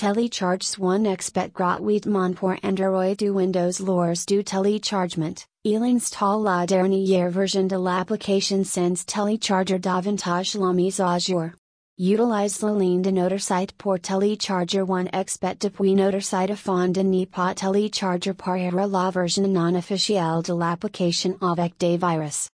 Telecharges 1xBet gratuitement pour Android du Windows lors du téléchargement. Il installe la dernière version de l'application sans télécharger davantage la mise à jour. Utilise la ligne de notre site pour télécharger 1xBet depuis notre site afin de ne pas télécharger par erreur la version non officielle de l'application avec des virus.